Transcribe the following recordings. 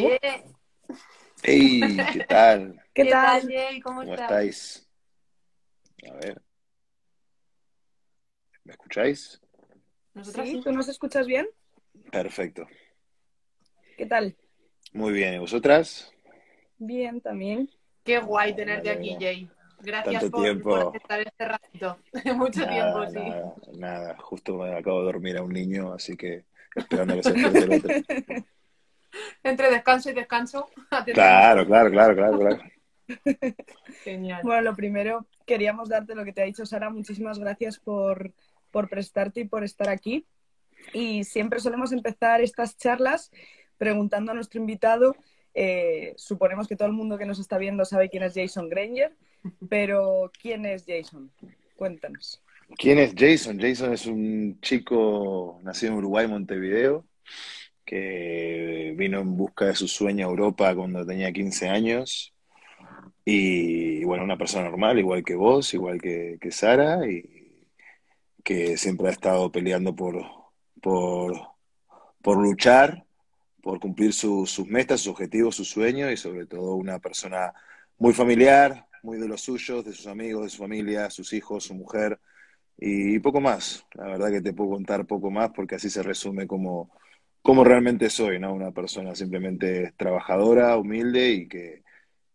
Eh, ¡Hey! ¿Qué tal? ¿Qué, ¿Qué tal? Jay? ¿Cómo, ¿Cómo estás? estáis? A ver. ¿Me escucháis? Nosotros ¿Sí? ¿Tú nos escuchas bien? Perfecto. ¿Qué tal? Muy bien. ¿Y vosotras? Bien, también. Qué guay tenerte aquí. Jay. Gracias Tanto por, tiempo. por aceptar este ratito. Mucho tiempo, Nada, sí. nada, nada. Justo me acabo de dormir a un niño, así que esperando que se despierte el otro. Entre descanso y descanso. Claro, claro, claro, claro, claro. Genial. Bueno, lo primero, queríamos darte lo que te ha dicho Sara. Muchísimas gracias por, por prestarte y por estar aquí. Y siempre solemos empezar estas charlas preguntando a nuestro invitado. eh, suponemos que todo el mundo que nos está viendo sabe quién es Jason Granger, pero ¿quién es Jason? Cuéntanos. ¿Quién es Jason? Jason es un chico nacido en Uruguay, Montevideo, que vino en busca de su sueño a Europa cuando tenía 15 años. Y bueno, una persona normal, igual que vos, igual que, que Sara, y que siempre ha estado peleando por, por, por luchar, por cumplir su- sus metas, sus objetivos, sus sueños, y sobre todo una persona muy familiar, muy de los suyos, de sus amigos, de su familia, sus hijos, su mujer, y poco más. La verdad que te puedo contar poco más porque así se resume como, como realmente soy, ¿no? Una persona simplemente trabajadora, humilde y que,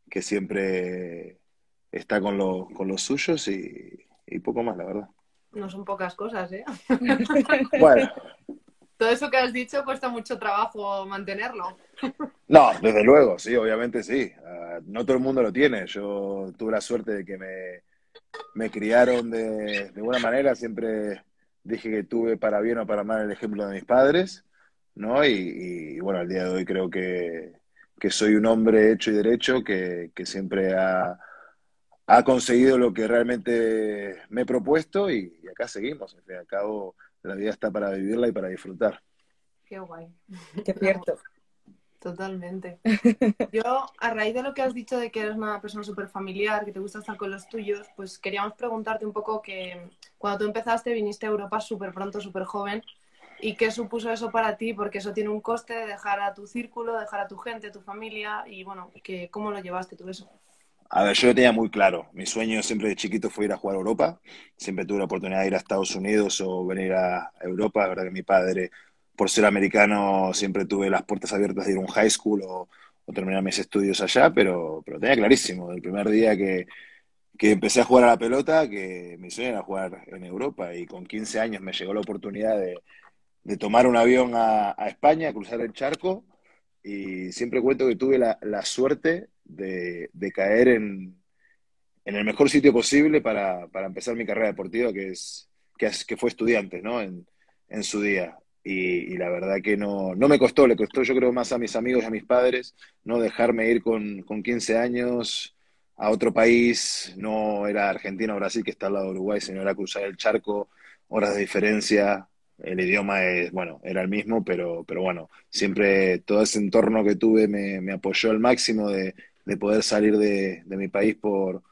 que siempre está con, lo- con los suyos y, y poco más, la verdad. No son pocas cosas, ¿eh? Bueno, Todo eso que has dicho cuesta mucho trabajo mantenerlo. no, desde luego, sí, obviamente sí. Ah, no todo el mundo lo tiene. Yo tuve la suerte de que me, me criaron de, de buena manera. Siempre dije que tuve para bien o para mal el ejemplo de mis padres, ¿no? Y, y, bueno, al día de hoy creo que, que soy un hombre hecho y derecho que, que siempre ha, ha conseguido lo que realmente me he propuesto y, y acá seguimos. Al fin y al cabo, la vida está para vivirla y para disfrutar. Qué guay. Qué cierto. Totalmente. Yo, a raíz de lo que has dicho de que eres una persona súper familiar, que te gusta estar con los tuyos, pues queríamos preguntarte un poco que cuando tú empezaste viniste a Europa súper pronto, súper joven, y qué supuso eso para ti, porque eso tiene un coste de dejar a tu círculo, dejar a tu gente, tu familia, y bueno, que, ¿cómo lo llevaste tú eso? A ver, yo lo tenía muy claro. Mi sueño siempre de chiquito fue ir a jugar a Europa. Siempre tuve la oportunidad de ir a Estados Unidos o venir a Europa. La verdad que mi padre, por ser americano, siempre tuve las puertas abiertas de ir a un high school o, o terminar mis estudios allá, pero, pero tenía clarísimo, el primer día que, que empecé a jugar a la pelota, que mi sueño era jugar en Europa. Y con 15 años me llegó la oportunidad de, de tomar un avión a, a España, cruzar el charco. Y siempre cuento que tuve la, la suerte de, de caer en, en el mejor sitio posible para, para empezar mi carrera deportiva, que, es, que, fue estudiante, ¿no? En, en su día. Y, y la verdad que no, no me costó, le costó yo creo más a mis amigos y a mis padres, no dejarme ir con, con 15 años a otro país, no era Argentina o Brasil que está al lado de Uruguay, sino era cruzar el charco, horas de diferencia, el idioma es, bueno, era el mismo, pero, pero bueno, siempre todo ese entorno que tuve me, apoyó al máximo de, de poder salir de, de mi país por,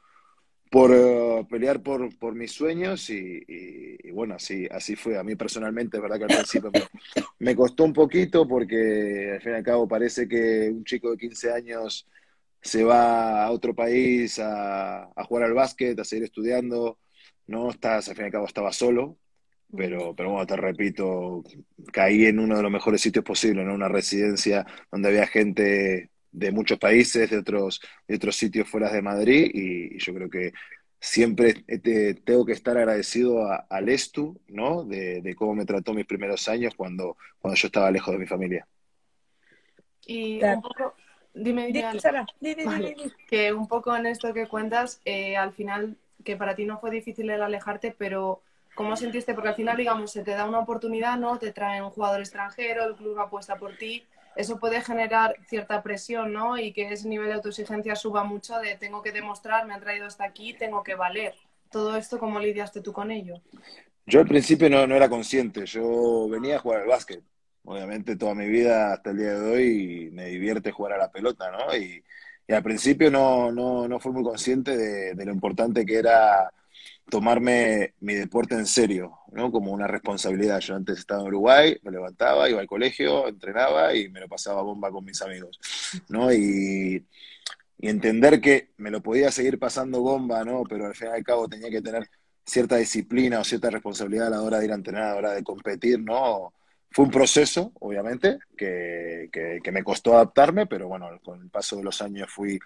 por eh, pelear por, por mis sueños y bueno, así, así fue. A mí personalmente, es verdad que al principio me, me costó un poquito porque al fin y al cabo parece que un chico de 15 años se va a otro país a, a jugar al básquet, a seguir estudiando, no estás, al fin y al cabo estaba solo, pero, pero bueno, te repito, caí en uno de los mejores sitios posibles, ¿no? Una residencia donde había gente de muchos países, de otros, de otros sitios fuera de Madrid, y, y yo creo que siempre te- tengo que estar agradecido a- al Estu, ¿no? De, de cómo me trató mis primeros años cuando, cuando yo estaba lejos de mi familia. Y un poco, dime, dime. Sara, di, di, di, Vale. di, di. que un poco en esto que cuentas, eh, al final, que para ti no fue difícil el alejarte, pero ¿cómo sentiste? Porque al final, digamos, se te da una oportunidad, ¿no? Te traen un jugador extranjero, el club apuesta por ti, eso puede generar cierta presión, ¿no? Y que ese nivel de autoexigencia suba mucho de tengo que demostrar, me han traído hasta aquí, tengo que valer. Todo esto, ¿cómo lidiaste tú con ello? Yo al principio no, no era consciente, yo venía a jugar al básquet. Obviamente toda mi vida hasta el día de hoy me divierte jugar a la pelota, ¿no? Y, y al principio no, no, no fui muy consciente de, de lo importante que era tomarme mi deporte en serio, ¿no? Como una responsabilidad. Yo antes estaba en Uruguay, me levantaba, iba al colegio, entrenaba y me lo pasaba bomba con mis amigos, ¿no? Y, entender que me lo podía seguir pasando bomba, ¿no? Pero al fin y al cabo tenía que tener cierta disciplina o cierta responsabilidad a la hora de ir a entrenar, a la hora de competir, ¿no? Fue un proceso, obviamente, que, que, que me costó adaptarme, pero bueno, con el paso de los años fui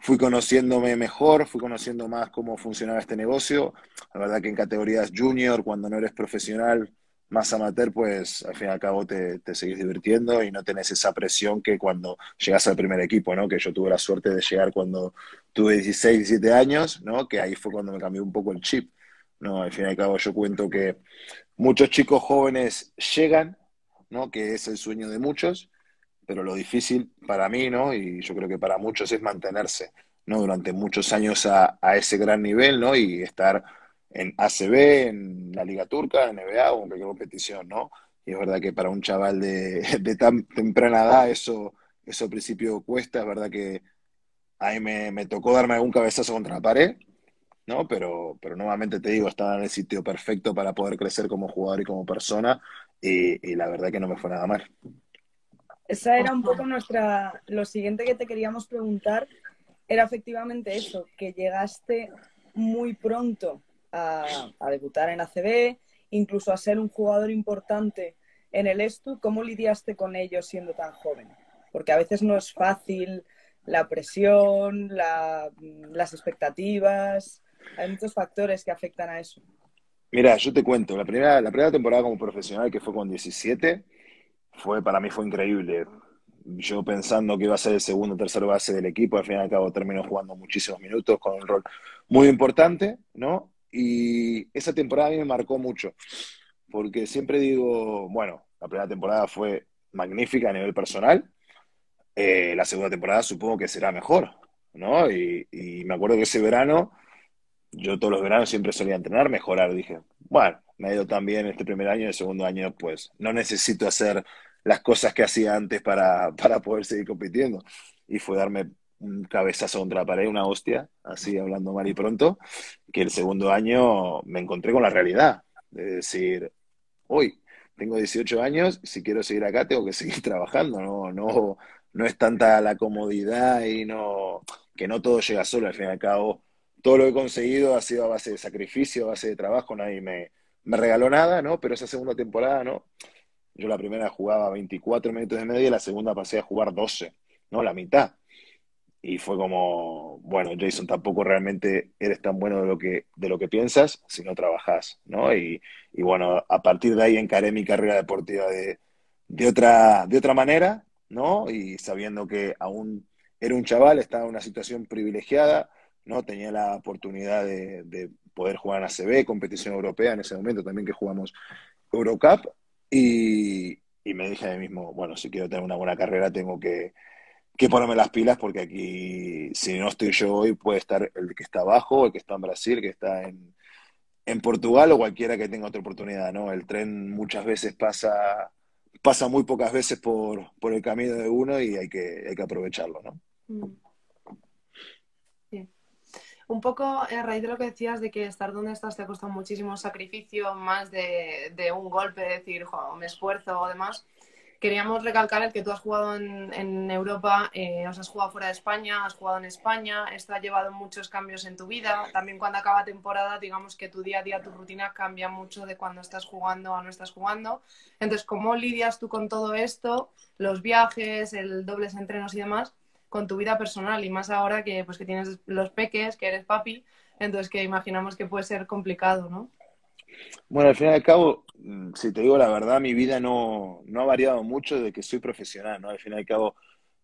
fui conociéndome mejor, fui conociendo más cómo funcionaba este negocio. La verdad que en categorías junior, cuando no eres profesional, más amateur, pues al fin y al cabo te, te seguís divirtiendo y no tenés esa presión que cuando llegas al primer equipo, ¿no? Que yo tuve la suerte de llegar cuando tuve 16, 17 años, ¿no? Que ahí fue cuando me cambió un poco el chip, ¿no? Al fin y al cabo yo cuento que muchos chicos jóvenes llegan, ¿no? Que es el sueño de muchos, pero lo difícil para mí, ¿no? Y yo creo que para muchos es mantenerse, ¿no? Durante muchos años a, ese gran nivel, ¿no? Y estar en ACB, en la Liga Turca, en NBA o en cualquier competición, ¿no? Y es verdad que para un chaval de, de tan temprana edad eso, eso al principio cuesta, es verdad que ahí me, me tocó darme algún cabezazo contra la pared, ¿no? Pero, pero nuevamente te digo, estaba en el sitio perfecto para poder crecer como jugador y como persona y, y la verdad que no me fue nada mal. Esa era un poco nuestra. Lo siguiente que te queríamos preguntar era efectivamente eso, que llegaste muy pronto a, a, debutar en ACB, incluso a ser un jugador importante en el Estu. ¿Cómo lidiaste con ello siendo tan joven? Porque a veces no es fácil la presión, la, las expectativas. Hay muchos factores que afectan a eso. Mira, yo te cuento, la primera, la primera temporada como profesional, que fue con 17, fue, para mí fue increíble. Yo pensando que iba a ser el segundo o tercer base del equipo, al fin y al cabo terminó jugando muchísimos minutos con un rol muy importante, ¿no? Y esa temporada a mí me marcó mucho, porque siempre digo, bueno, la primera temporada fue magnífica a nivel personal, eh, la segunda temporada supongo que será mejor, ¿no? Y, y, me acuerdo que ese verano, yo todos los veranos siempre solía entrenar, mejorar, dije, bueno, me ha ido tan bien este primer año, el segundo año pues no necesito hacer las cosas que hacía antes para, para poder seguir compitiendo. Y fue darme un cabezazo contra la pared, una hostia, así hablando mal y pronto, que el segundo año me encontré con la realidad, de decir, hoy tengo 18 años, si quiero seguir acá tengo que seguir trabajando, no, no, no es tanta la comodidad y no, que no todo llega solo, al fin y al cabo, todo lo que he conseguido ha sido a base de sacrificio, a base de trabajo, nadie me, me regaló nada, ¿no? Pero esa segunda temporada, ¿no? Yo la primera jugaba 24 minutos de media y la segunda pasé a jugar 12, ¿no? La mitad. Y fue como, bueno, Jason, tampoco realmente eres tan bueno de lo que, de lo que piensas si no trabajas, ¿no? Y, y bueno, a partir de ahí encaré mi carrera deportiva de, de, otra, de otra manera, ¿no? Y sabiendo que aún era un chaval, estaba en una situación privilegiada, ¿no? Tenía la oportunidad de, de poder jugar en ACB, competición europea en ese momento también que jugamos Eurocup y, y, me dije a mí mismo, bueno, si quiero tener una buena carrera tengo que, ponerme las pilas porque aquí, si no estoy yo hoy, puede estar el que está abajo, el que está en Brasil, el que está en, Portugal o cualquiera que tenga otra oportunidad, ¿no? El tren muchas veces pasa, pasa muy pocas veces por, por el camino de uno y hay que, hay que aprovecharlo, ¿no? Mm. Un poco a raíz de lo que decías de que estar donde estás te ha costado muchísimo sacrificio, más de, un golpe, decir, me esfuerzo o demás. Queríamos recalcar el que tú has jugado en, en Europa, eh, os has jugado fuera de España, has jugado en España, esto ha llevado muchos cambios en tu vida. También cuando acaba temporada, digamos que tu día a día, tu rutina cambia mucho de cuando estás jugando a no estás jugando. Entonces, ¿cómo lidias tú con todo esto? Los viajes, el dobles entrenos y demás con tu vida personal y más ahora que pues que tienes los peques, que eres papi, entonces que imaginamos que puede ser complicado, ¿no? Bueno, al fin y al cabo, mm, si te digo la verdad, mi vida no, no ha variado mucho desde que soy profesional, ¿no? Al fin y al cabo,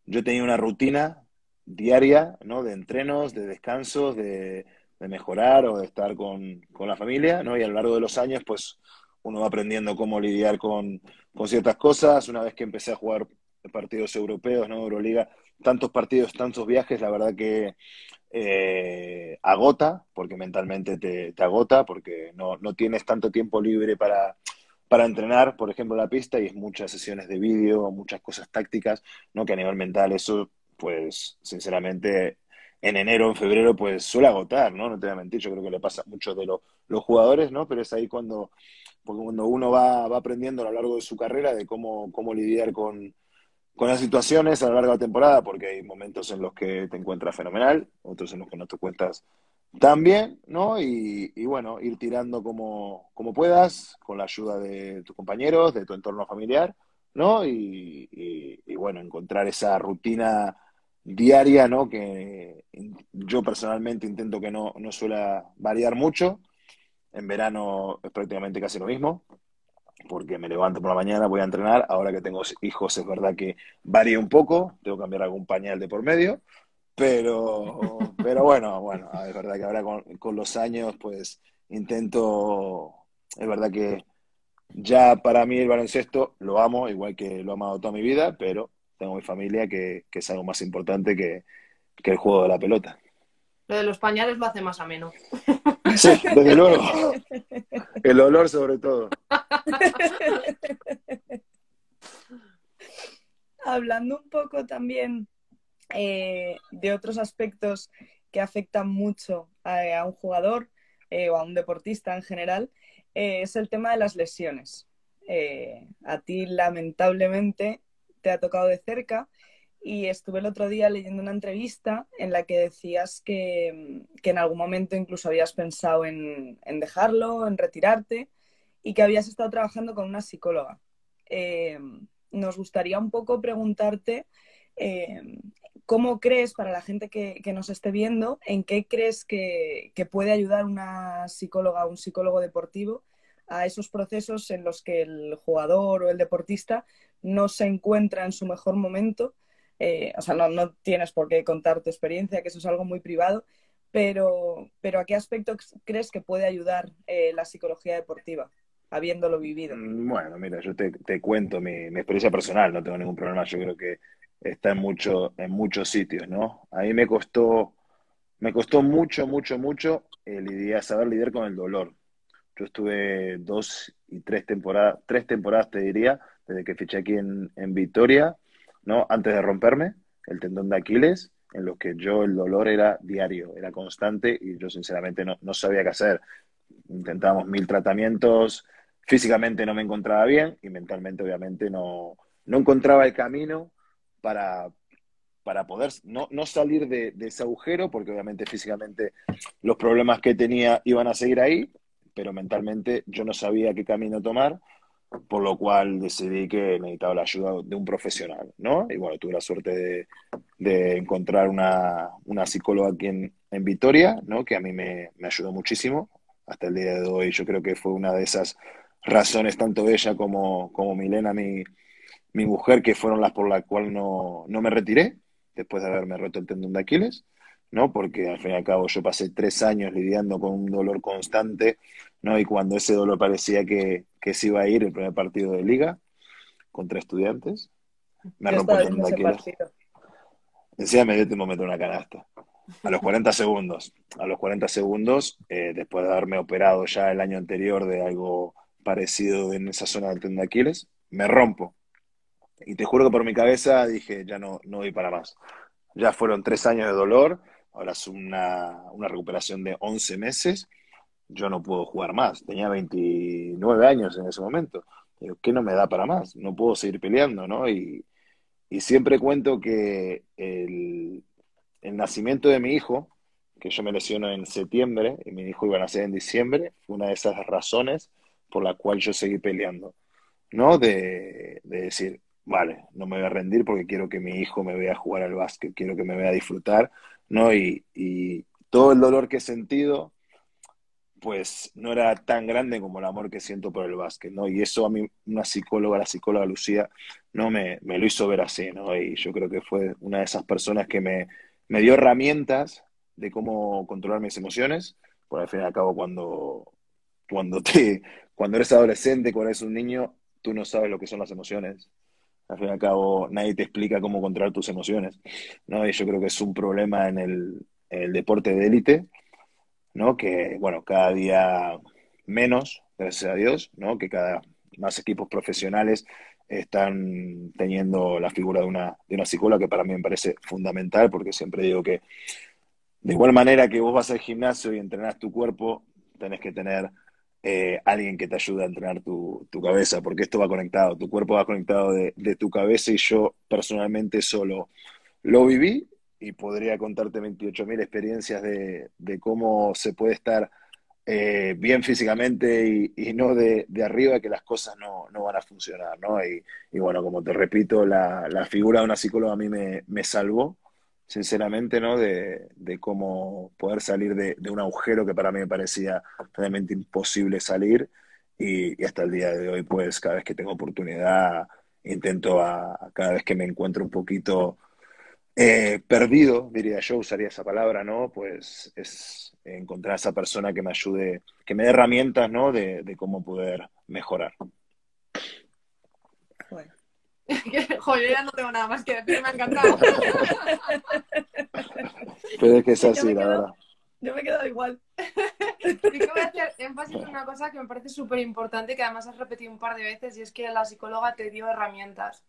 yo tenía una rutina diaria, ¿no? De entrenos, de descansos, de, mejorar o de estar con, con, la familia, ¿no? Y a lo largo de los años, pues, uno va aprendiendo cómo lidiar con, con ciertas cosas. Una vez que empecé a jugar partidos europeos, ¿no? Euroliga, tantos partidos, tantos viajes, la verdad que eh, agota, porque mentalmente te, te agota, porque no, no, tienes tanto tiempo libre para, para entrenar, por ejemplo, la pista, y es muchas sesiones de vídeo, muchas cosas tácticas, ¿no? Que a nivel mental eso, pues, sinceramente, en enero, en febrero, pues suele agotar, ¿no? No te voy a mentir, yo creo que le pasa mucho de los jugadores, ¿no? Pero es ahí cuando, cuando uno va, va, aprendiendo a lo largo de su carrera de cómo, cómo lidiar con, con las situaciones a lo largo de la temporada, porque hay momentos en los que te encuentras fenomenal, otros en los que no te encuentras tan bien, ¿no? Y, bueno, ir tirando como, como, puedas, con la ayuda de tus compañeros, de tu entorno familiar, ¿no? Y, y, y bueno, encontrar esa rutina diaria, ¿no? Que yo personalmente intento que no, no suela variar mucho. En verano es prácticamente casi lo mismo, porque me levanto por la mañana, voy a entrenar. Ahora que tengo hijos es verdad que varía un poco, tengo que cambiar algún pañal de por medio, pero, pero bueno, bueno, es verdad que ahora con, con los años pues intento, es verdad que ya para mí el baloncesto lo amo, igual que lo he amado toda mi vida, pero tengo mi familia, que, que es algo más importante que, que, el juego de la pelota. Lo de los pañales lo hace más ameno. Sí, desde luego. El olor sobre todo. Hablando un poco también eh, de otros aspectos que afectan mucho a, un jugador eh, o a un deportista en general, eh, es el tema de las lesiones. A ti, lamentablemente, te ha tocado de cerca y estuve el otro día leyendo una entrevista en la que decías que, que en algún momento incluso habías pensado en, en, dejarlo, en retirarte y que habías estado trabajando con una psicóloga. Eh, nos gustaría un poco preguntarte eh, cómo crees, para la gente que, nos esté viendo, en qué crees que, puede ayudar una psicóloga o un psicólogo deportivo a esos procesos en los que el jugador o el deportista no se encuentra en su mejor momento. Eh, o sea, no, tienes por qué contar tu experiencia, que eso es algo muy privado, pero, pero ¿a qué aspecto crees que puede ayudar la psicología deportiva, habiéndolo vivido? Mm, bueno, mira, yo te, te cuento mi, experiencia personal, no tengo ningún problema, yo creo que está en, mucho, en muchos sitios, ¿no? A mí me costó, me costó mucho, mucho, mucho eh, lidiar, saber lidiar con el dolor. Yo estuve dos y tres temporadas, tres temporadas te diría, desde que fiché aquí en, en Victoria, ¿no? Antes de romperme el tendón de Aquiles, en lo que yo el dolor era diario, era constante y yo sinceramente no, no sabía qué hacer. Intentábamos mil tratamientos, físicamente no me encontraba bien y mentalmente obviamente no, no encontraba el camino para, para poder no, no salir de, de, ese agujero, porque obviamente físicamente los problemas que tenía iban a seguir ahí, pero mentalmente yo no sabía qué camino tomar por lo cual decidí que necesitaba la ayuda de un profesional, ¿no? Y bueno, tuve la suerte de, de encontrar una, una, psicóloga aquí en, en, Vitoria, ¿no? Que a mí me, me, ayudó muchísimo. Hasta el día de hoy yo creo que fue una de esas razones, tanto ella como, como Milena, mi, mi mujer, que fueron las por las cuales no, no me retiré, después de haberme roto el tendón de Aquiles, ¿no? Porque al fin y al cabo yo pasé tres años lidiando con un dolor constante, ¿no? Y cuando ese dolor parecía que, que se iba a ir el primer partido de liga contra estudiantes, me rompo el tendón de Aquiles. Decía, me dio tiempo meter una canasta. A los 40 segundos. A los 40 segundos, eh, después de haberme operado ya el año anterior de algo parecido en esa zona del tendón de Aquiles, me rompo. Y te juro que por mi cabeza dije, ya no, no voy para más. Ya fueron tres años de dolor, ahora es una, una recuperación de 11 meses. Yo no puedo jugar más. Tenía 29 años en ese momento. ¿Qué no me da para más? No puedo seguir peleando, ¿no? Y, y siempre cuento que el, el, nacimiento de mi hijo, que yo me lesiono en septiembre y mi hijo iba a nacer en diciembre, fue una de esas razones por la cual yo seguí peleando, ¿no? De, de decir, vale, no me voy a rendir porque quiero que mi hijo me vea jugar al básquet, quiero que me vea disfrutar, ¿no? Y, y todo el dolor que he sentido, pues no era tan grande como el amor que siento por el básquet, ¿no? Y eso a mí, una psicóloga, la psicóloga Lucía, ¿no? Me, me lo hizo ver así, ¿no? Y yo creo que fue una de esas personas que me, me dio herramientas de cómo controlar mis emociones, por al fin y al cabo cuando, cuando, te, cuando eres adolescente, cuando eres un niño, tú no sabes lo que son las emociones, al fin y al cabo, nadie te explica cómo controlar tus emociones, ¿no? Y yo creo que es un problema en el, en el deporte de élite, ¿no? Que, bueno, cada día menos, gracias a Dios, ¿no? Que cada más equipos profesionales están teniendo la figura de una, de una psicóloga que para mí me parece fundamental, porque siempre digo que de igual manera que vos vas al gimnasio y entrenás tu cuerpo, tenés que tener eh, alguien que te ayude a entrenar tu, cabeza, porque esto va conectado, tu cuerpo va conectado de, tu cabeza y yo personalmente solo lo viví y podría contarte 28.000 experiencias de, cómo se puede estar eh, bien físicamente y, no de, arriba que las cosas no, van a funcionar, ¿no? Y, bueno, como te repito, la, figura de una psicóloga a mí me, me salvó sinceramente, ¿no? De, cómo poder salir de, un agujero que para mí me parecía realmente imposible salir y, hasta el día de hoy, pues cada vez que tengo oportunidad, intento a, cada vez que me encuentro un poquito eh, perdido, diría yo, usaría esa palabra, ¿no? Pues es encontrar a esa persona que me ayude, que me dé herramientas, ¿no? De, de cómo poder mejorar. Joder, ya no tengo nada más que decir, me ha encantado. Pero es que es así, la verdad. Yo me he quedado igual. Y que voy a hacer énfasis en una cosa que me parece súper importante, que además has repetido un par de veces, y es que la psicóloga te dio herramientas.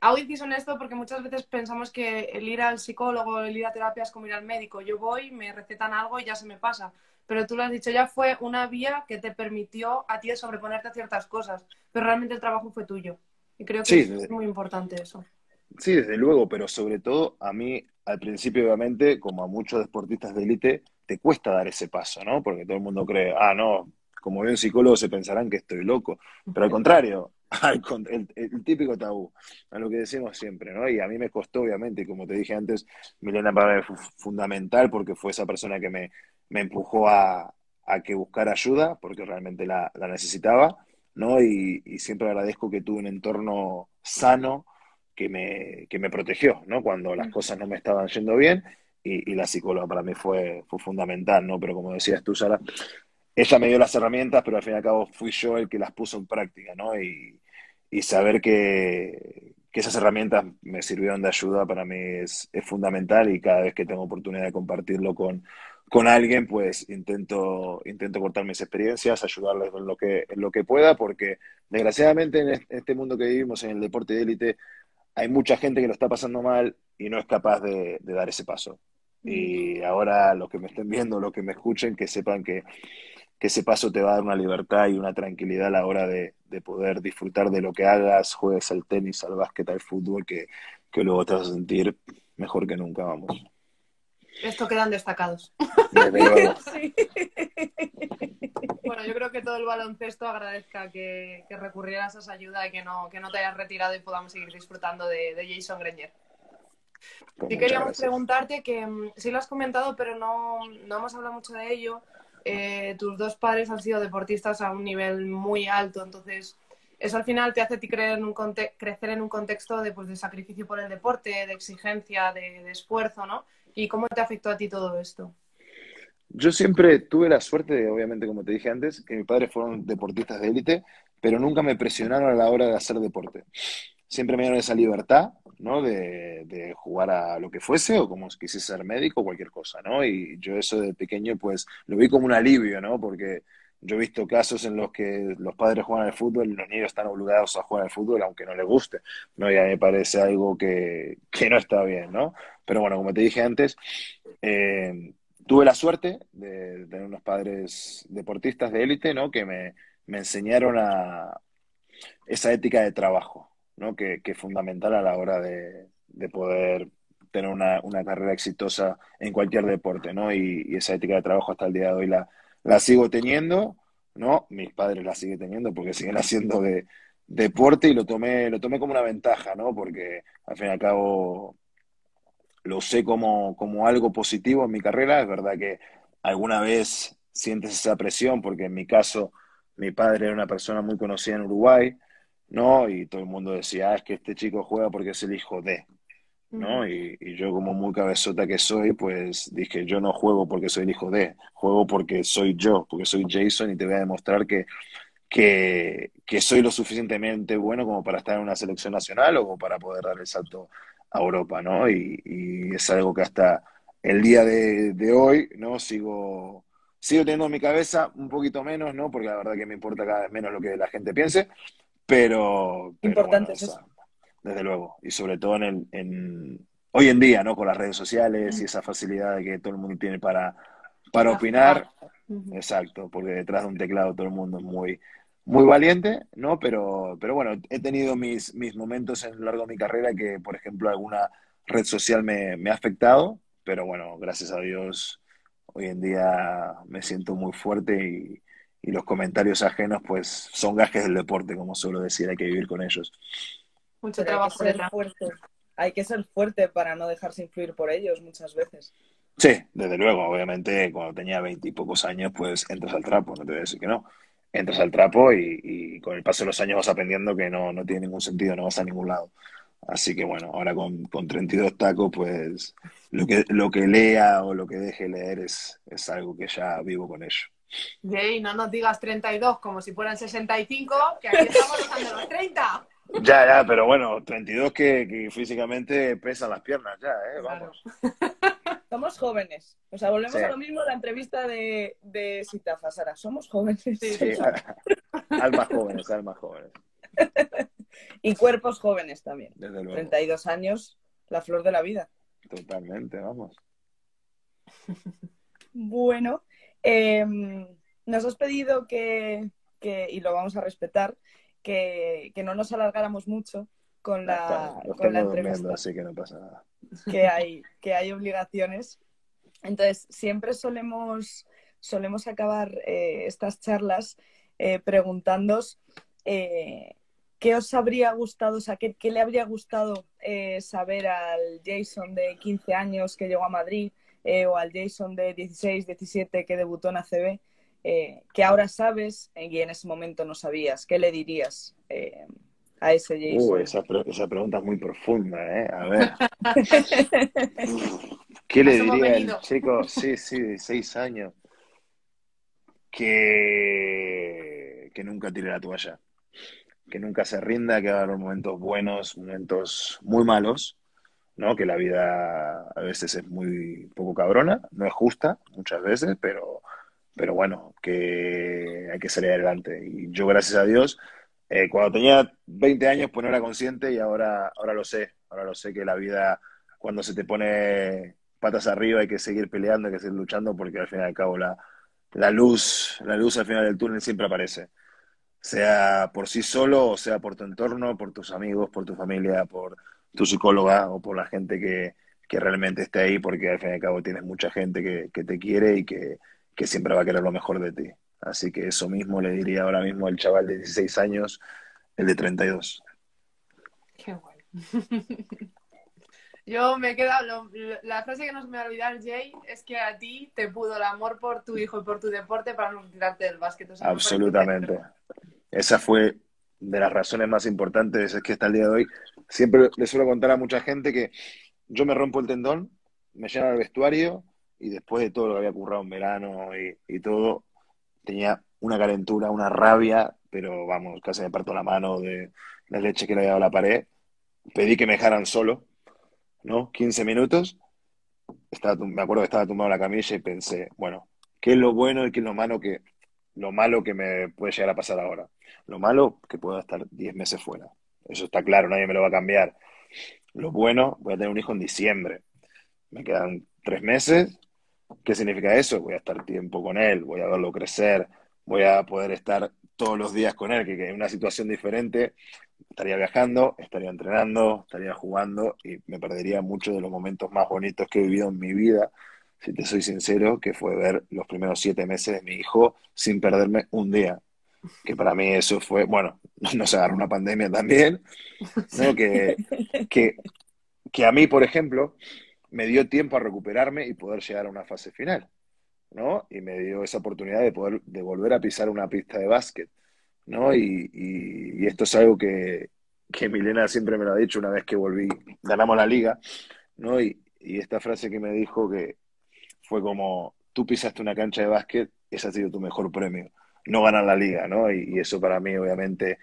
Hago inciso en esto porque muchas veces pensamos que el ir al psicólogo, el ir a terapia es como ir al médico. Yo voy, me recetan algo y ya se me pasa. Pero tú lo has dicho, ya fue una vía que te permitió a ti sobreponerte a ciertas cosas, pero realmente el trabajo fue tuyo. Y creo que es muy importante eso. Sí, desde luego, pero sobre todo a mí, al principio, obviamente, como a muchos deportistas de élite, te cuesta dar ese paso, ¿no? Porque todo el mundo cree, ah, no, como veo un psicólogo se pensarán que estoy loco. Pero al contrario, el, típico tabú, a lo que decimos siempre, ¿no? Y a mí me costó, obviamente, y como te dije antes, Milena para mí fue fundamental porque fue esa persona que me, me empujó a, a, que buscar ayuda, porque realmente la, la necesitaba. ¿No? Y, siempre agradezco que tuve un entorno sano que me, que me protegió, ¿no? Cuando las mm. cosas no me estaban yendo bien y, la psicóloga para mí fue, fue fundamental, ¿no? Pero como decías tú, Sara, ella me dio las herramientas, pero al fin y al cabo fui yo el que las puso en práctica, ¿no? Y, saber que, que, esas herramientas me sirvieron de ayuda para mí es, es fundamental y cada vez que tengo oportunidad de compartirlo con, con alguien, pues intento, intento cortar mis experiencias, ayudarles en lo que, en lo que pueda, porque desgraciadamente en este mundo que vivimos, en el deporte de élite, hay mucha gente que lo está pasando mal y no es capaz de, dar ese paso. Y ahora los que me estén viendo, los que me escuchen, que sepan que, ese paso te va a dar una libertad y una tranquilidad a la hora de, poder disfrutar de lo que hagas, juegues al tenis, al básquet, al fútbol, que, que luego te vas a sentir mejor que nunca, vamos. Esto quedan destacados. Bueno, yo creo que todo el baloncesto agradezca que, recurrieras a esa ayuda y que no, que no te hayas retirado y podamos seguir disfrutando de, Jason Grenier. Pues sí queríamos preguntarte que mm, sí lo has comentado, pero no, hemos hablado mucho de ello. Eh, tus dos padres han sido deportistas a un nivel muy alto, entonces eso al final te hace a ti creer en un crecer en un contexto de, pues, de sacrificio por el deporte, de exigencia, de, de esfuerzo, ¿no? ¿Y cómo te afectó a ti todo esto? Yo siempre tuve la suerte, obviamente, como te dije antes, que mis padres fueron deportistas de élite, pero nunca me presionaron a la hora de hacer deporte. Siempre me dieron esa libertad, ¿no? De, jugar a lo que fuese o como quisiese ser médico o cualquier cosa, ¿no? Y yo eso de pequeño, pues, lo vi como un alivio, ¿no? Porque yo he visto casos en los que los padres juegan al fútbol y los niños están obligados a jugar al fútbol aunque no les guste, ¿no? Y a mí me parece algo que, que no está bien, ¿no? Pero bueno, como te dije antes, eh, tuve la suerte de tener unos padres deportistas de élite, ¿no? Que me, enseñaron a esa ética de trabajo, ¿no? Que, es fundamental a la hora de, poder tener una, carrera exitosa en cualquier deporte, ¿no? Y, esa ética de trabajo hasta el día de hoy la, la sigo teniendo, ¿no? Mis padres la siguen teniendo porque siguen haciendo de deporte y lo tomé, lo tomé como una ventaja, ¿no? Porque al fin y al cabo lo sé como, como algo positivo en mi carrera. Es verdad que alguna vez sientes esa presión, porque en mi caso, mi padre era una persona muy conocida en Uruguay, ¿no? Y todo el mundo decía, ah, es que este chico juega porque es el hijo de, ¿no? Y, yo como muy cabezota que soy, pues dije, yo no juego porque soy el hijo de, juego porque soy yo, porque soy Jason y te voy a demostrar que, que, que soy lo suficientemente bueno como para estar en una selección nacional o como para poder dar el salto a Europa, ¿no? Y, es algo que hasta el día de, hoy, ¿no? Sigo, sigo teniendo en mi cabeza un poquito menos, ¿no? Porque la verdad que me importa cada vez menos lo que la gente piense, pero... Importante eso. Desde luego, y sobre todo en, el, en hoy en día, ¿no? Con las redes sociales y esa facilidad que todo el mundo tiene para, para opinar. Exacto, porque detrás de un teclado todo el mundo es muy, muy valiente, ¿no? Pero, pero bueno, he tenido mis, mis momentos en lo largo de mi carrera que, por ejemplo, alguna red social me, me ha afectado, pero bueno, gracias a Dios, hoy en día me siento muy fuerte y, y los comentarios ajenos, pues son gajes del deporte, como suelo decir, hay que vivir con ellos. Mucho trabajo hay que ser fuerte. Hay que ser fuerte para no dejarse influir por ellos muchas veces. Sí, desde luego, obviamente cuando tenía veintipocos años, pues entras al trapo, no te voy a decir que no. Entras al trapo y, con el paso de los años vas aprendiendo que no, no tiene ningún sentido, no vas a ningún lado. Así que bueno, ahora con, con 32 tacos, pues lo que, lo que lea o lo que deje leer es, es algo que ya vivo con ello. Jay, no nos digas 32 como si fueran 65, que aquí estamos usando los 30. Ya, ya, pero bueno, 32 que, que físicamente pesan las piernas ya, ¿eh? Vamos. Somos jóvenes. O sea, volvemos a lo mismo la entrevista de, de Sitafa, Sara. Somos jóvenes. Sí, almas jóvenes, almas jóvenes. y cuerpos jóvenes también. Desde luego. 32 años, la flor de la vida. Totalmente, vamos. Bueno, em, nos has pedido que, y lo vamos a respetar, que, no nos alargáramos mucho con la, con la entrevista. Así que no pasa nada. Que hay, que hay obligaciones. Entonces, siempre solemos, solemos acabar eh, estas charlas eh, preguntándos eh, qué os habría gustado, o sea, qué, qué le habría gustado eh, saber al Jason de 15 años que llegó a Madrid o al Jason de 16, 17 que debutó en ACB que ahora sabes y en ese momento no sabías? ¿Qué le dirías a ese Jason? esa, esa, pregunta es muy profunda, ¿eh? A ver. ¿Qué le diría al chico? Sí, sí, de seis años. Que, que nunca tire la toalla. Que nunca se rinda, que va a haber momentos buenos, momentos muy malos. ¿no? Que la vida a veces es muy poco cabrona, no es justa muchas veces, pero pero bueno, que hay que salir adelante. Y yo, gracias a Dios, eh, cuando tenía 20 años, pues no era consciente y ahora, ahora lo sé. Ahora lo sé que la vida, cuando se te pone patas arriba, hay que seguir peleando, hay que seguir luchando, porque al fin y al cabo la, la luz, la luz al final del túnel siempre aparece. Sea por sí solo, o sea por tu entorno, por tus amigos, por tu familia, por tu psicóloga o por la gente que, que realmente esté ahí, porque al fin y al cabo tienes mucha gente que, que te quiere y que, que siempre va a querer lo mejor de ti. Así que eso mismo le diría ahora mismo al chaval de 16 años, el de 32. Qué guay. Yo me he quedado, la frase que no se me va a olvidar, Jay, es que a ti te pudo el amor por tu hijo y por tu deporte para no retirarte del básquet. Absolutamente. Esa fue de las razones más importantes, es que hasta el día de hoy siempre le suelo contar a mucha gente que yo me rompo el tendón, me llenan el vestuario, y después de todo lo que había currado en verano y, todo, tenía una calentura, una rabia, pero vamos, casi me parto la mano de la leche que le había dado a la pared. Pedí que me dejaran solo, ¿no? 15 minutos. Estaba, me acuerdo que estaba tumbado en la camilla y pensé, bueno, ¿qué es lo bueno y qué es lo malo que, lo malo que me puede llegar a pasar ahora? Lo malo, que puedo estar 10 meses fuera. Eso está claro, nadie me lo va a cambiar. Lo bueno, voy a tener un hijo en diciembre. Me quedan tres meses ¿Qué significa eso? Voy a estar tiempo con él, voy a verlo crecer, voy a poder estar todos los días con él, que, en una situación diferente estaría viajando, estaría entrenando, estaría jugando y me perdería muchos de los momentos más bonitos que he vivido en mi vida, si te soy sincero, que fue ver los primeros siete meses de mi hijo sin perderme un día. Que para mí eso fue, bueno, no se agarró una pandemia también, ¿no? que, que, que a mí, por ejemplo, me dio tiempo a recuperarme y poder llegar a una fase final, ¿no? Y me dio esa oportunidad de poder de volver a pisar una pista de básquet, ¿no? Y, esto es algo que, que, Milena siempre me lo ha dicho una vez que volví, ganamos la liga, ¿no? Y, esta frase que me dijo que fue como, tú pisaste una cancha de básquet, ese ha sido tu mejor premio, no ganar la liga, ¿no? Y, y eso para mí, obviamente,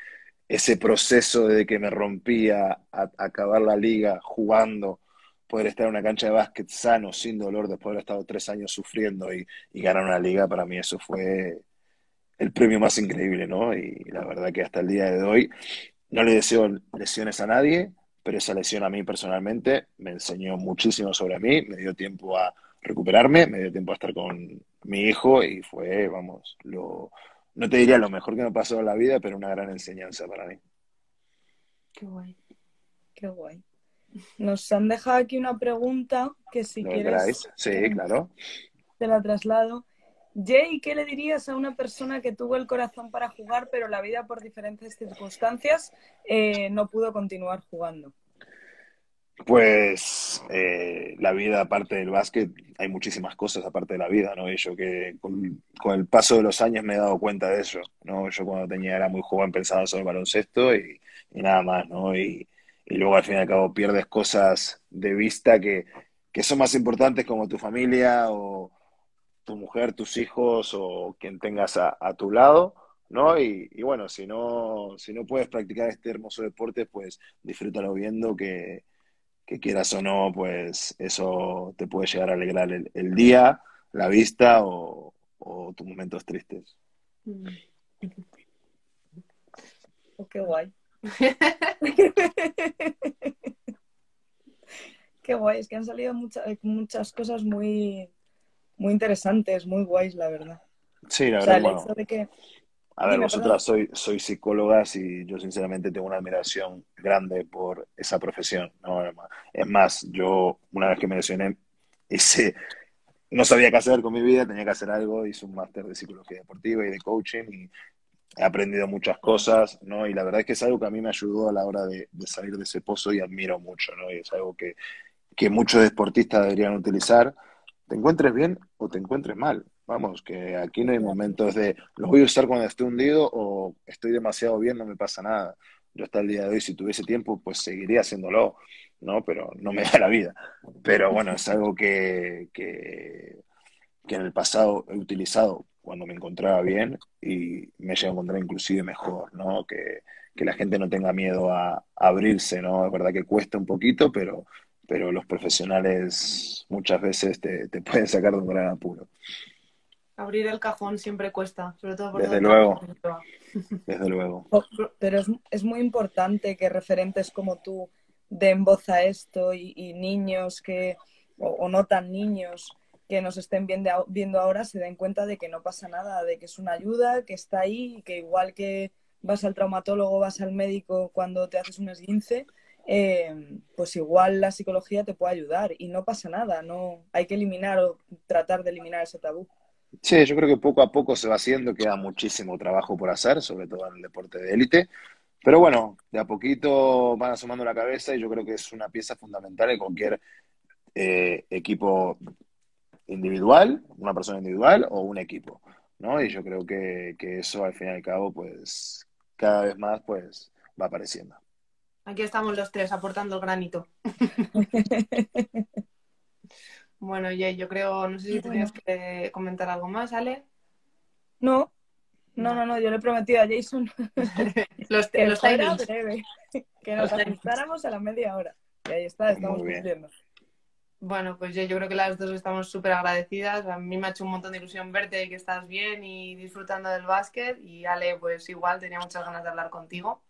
ese proceso de que me rompía a acabar la liga jugando, poder estar en una cancha de básquet sano, sin dolor, después de haber estado tres años sufriendo y, ganar una liga, para mí eso fue el premio más increíble, ¿no? Y la verdad que hasta el día de hoy no le deseo lesiones a nadie, pero esa lesión a mí personalmente me enseñó muchísimo sobre mí, me dio tiempo a recuperarme, me dio tiempo a estar con mi hijo y fue, vamos, lo, no te diría lo mejor que me pasó en la vida, pero una gran enseñanza para mí. Qué guay. Qué guay. Nos han dejado aquí una pregunta que si quieres. Sí, claro. Te la traslado. Jay, ¿qué le dirías a una persona que tuvo el corazón para jugar, pero la vida por diferentes circunstancias eh, no pudo continuar jugando? Pues eh, la vida aparte del básquet, hay muchísimas cosas aparte de la vida, ¿no? Y yo que con, el paso de los años me he dado cuenta de eso, ¿no? Yo cuando tenía, era muy joven pensaba solo el baloncesto y, nada más, ¿no? Y, luego al fin y al cabo pierdes cosas de vista que, que son más importantes como tu familia o tu mujer, tus hijos o quien tengas a, tu lado, ¿no? Y, y, bueno, si no, si no puedes practicar este hermoso deporte, pues disfrútalo viendo que que quieras o no, pues eso te puede llegar a alegrar el, día, la vista o, tus momentos tristes. Mm. Oh, qué guay. qué guay, es que han salido muchas, muchas cosas muy, muy interesantes, muy guays, la verdad. Sí, la verdad. de que a ver, vosotras soy, soy psicólogas y yo sinceramente tengo una admiración grande por esa profesión. ¿no? Es más, yo una vez que me lesioné, hice, no sabía qué hacer con mi vida, tenía que hacer algo, hice un máster de psicología deportiva y de coaching y he aprendido muchas cosas, ¿no? Y la verdad es que es algo que a mí me ayudó a la hora de, salir de ese pozo y admiro mucho, ¿no? Y es algo que, que muchos deportistas deberían utilizar, te encuentres bien o te encuentres mal. Vamos, que aquí no hay momentos de los voy a usar cuando esté hundido o estoy demasiado bien, no me pasa nada. Yo hasta el día de hoy, si tuviese tiempo, pues seguiría haciéndolo, ¿no? Pero no me da la vida. Pero bueno, es algo que, que, en el pasado he utilizado cuando me encontraba bien y me he llegado a encontrar inclusive mejor, ¿no? Que, que la gente no tenga miedo a, abrirse, ¿no? Es verdad que cuesta un poquito, pero, pero los profesionales muchas veces te, te pueden sacar de un gran apuro. Abrir el cajón siempre cuesta, sobre todo por Desde luego. Desde luego. Pero es, muy importante que referentes como tú den voz a esto y, niños que, o, no tan niños, que nos estén viendo, viendo ahora se den cuenta de que no pasa nada, de que es una ayuda, que está ahí que igual que vas al traumatólogo, vas al médico cuando te haces un esguince, eh, pues igual la psicología te puede ayudar y no pasa nada, no hay que eliminar o tratar de eliminar ese tabú. Sí, yo creo que poco a poco se va haciendo, queda muchísimo trabajo por hacer, sobre todo en el deporte de élite. Pero bueno, de a poquito van asomando la cabeza y yo creo que es una pieza fundamental en cualquier eh, equipo individual, una persona individual o un equipo, ¿no? Y yo creo que, que eso al fin y al cabo, pues cada vez más, pues va apareciendo. Aquí estamos los tres aportando el granito. Bueno, Jay, yo creo, no sé si tenías que comentar algo más, Ale. No, no, no, no, yo le he prometido a Jason los, que, los que nos ajustáramos a la media hora. Y ahí está, estamos cumpliendo. Bueno, pues yo, yo creo que las dos estamos súper agradecidas. A mí me ha hecho un montón de ilusión verte y que estás bien y disfrutando del básquet. Y Ale, pues igual, tenía muchas ganas de hablar contigo.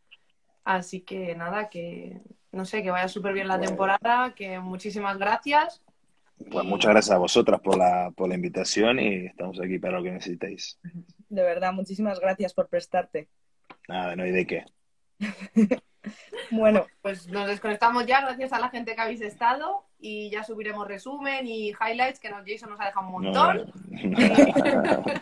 Así que nada, que no sé, que vaya súper bien la temporada, que muchísimas gracias pues muchas gracias a vosotras por la, por la invitación y estamos aquí para lo que necesitéis. De verdad, muchísimas gracias por prestarte. Nada, no hay de qué. bueno, pues nos desconectamos ya, gracias a la gente que habéis estado y ya subiremos resumen y highlights que nos, Jason nos ha dejado un montón.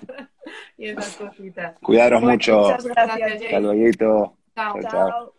y esas cositas. Cuidaros mucho. Muchas gracias. Hasta luego. chao. chao.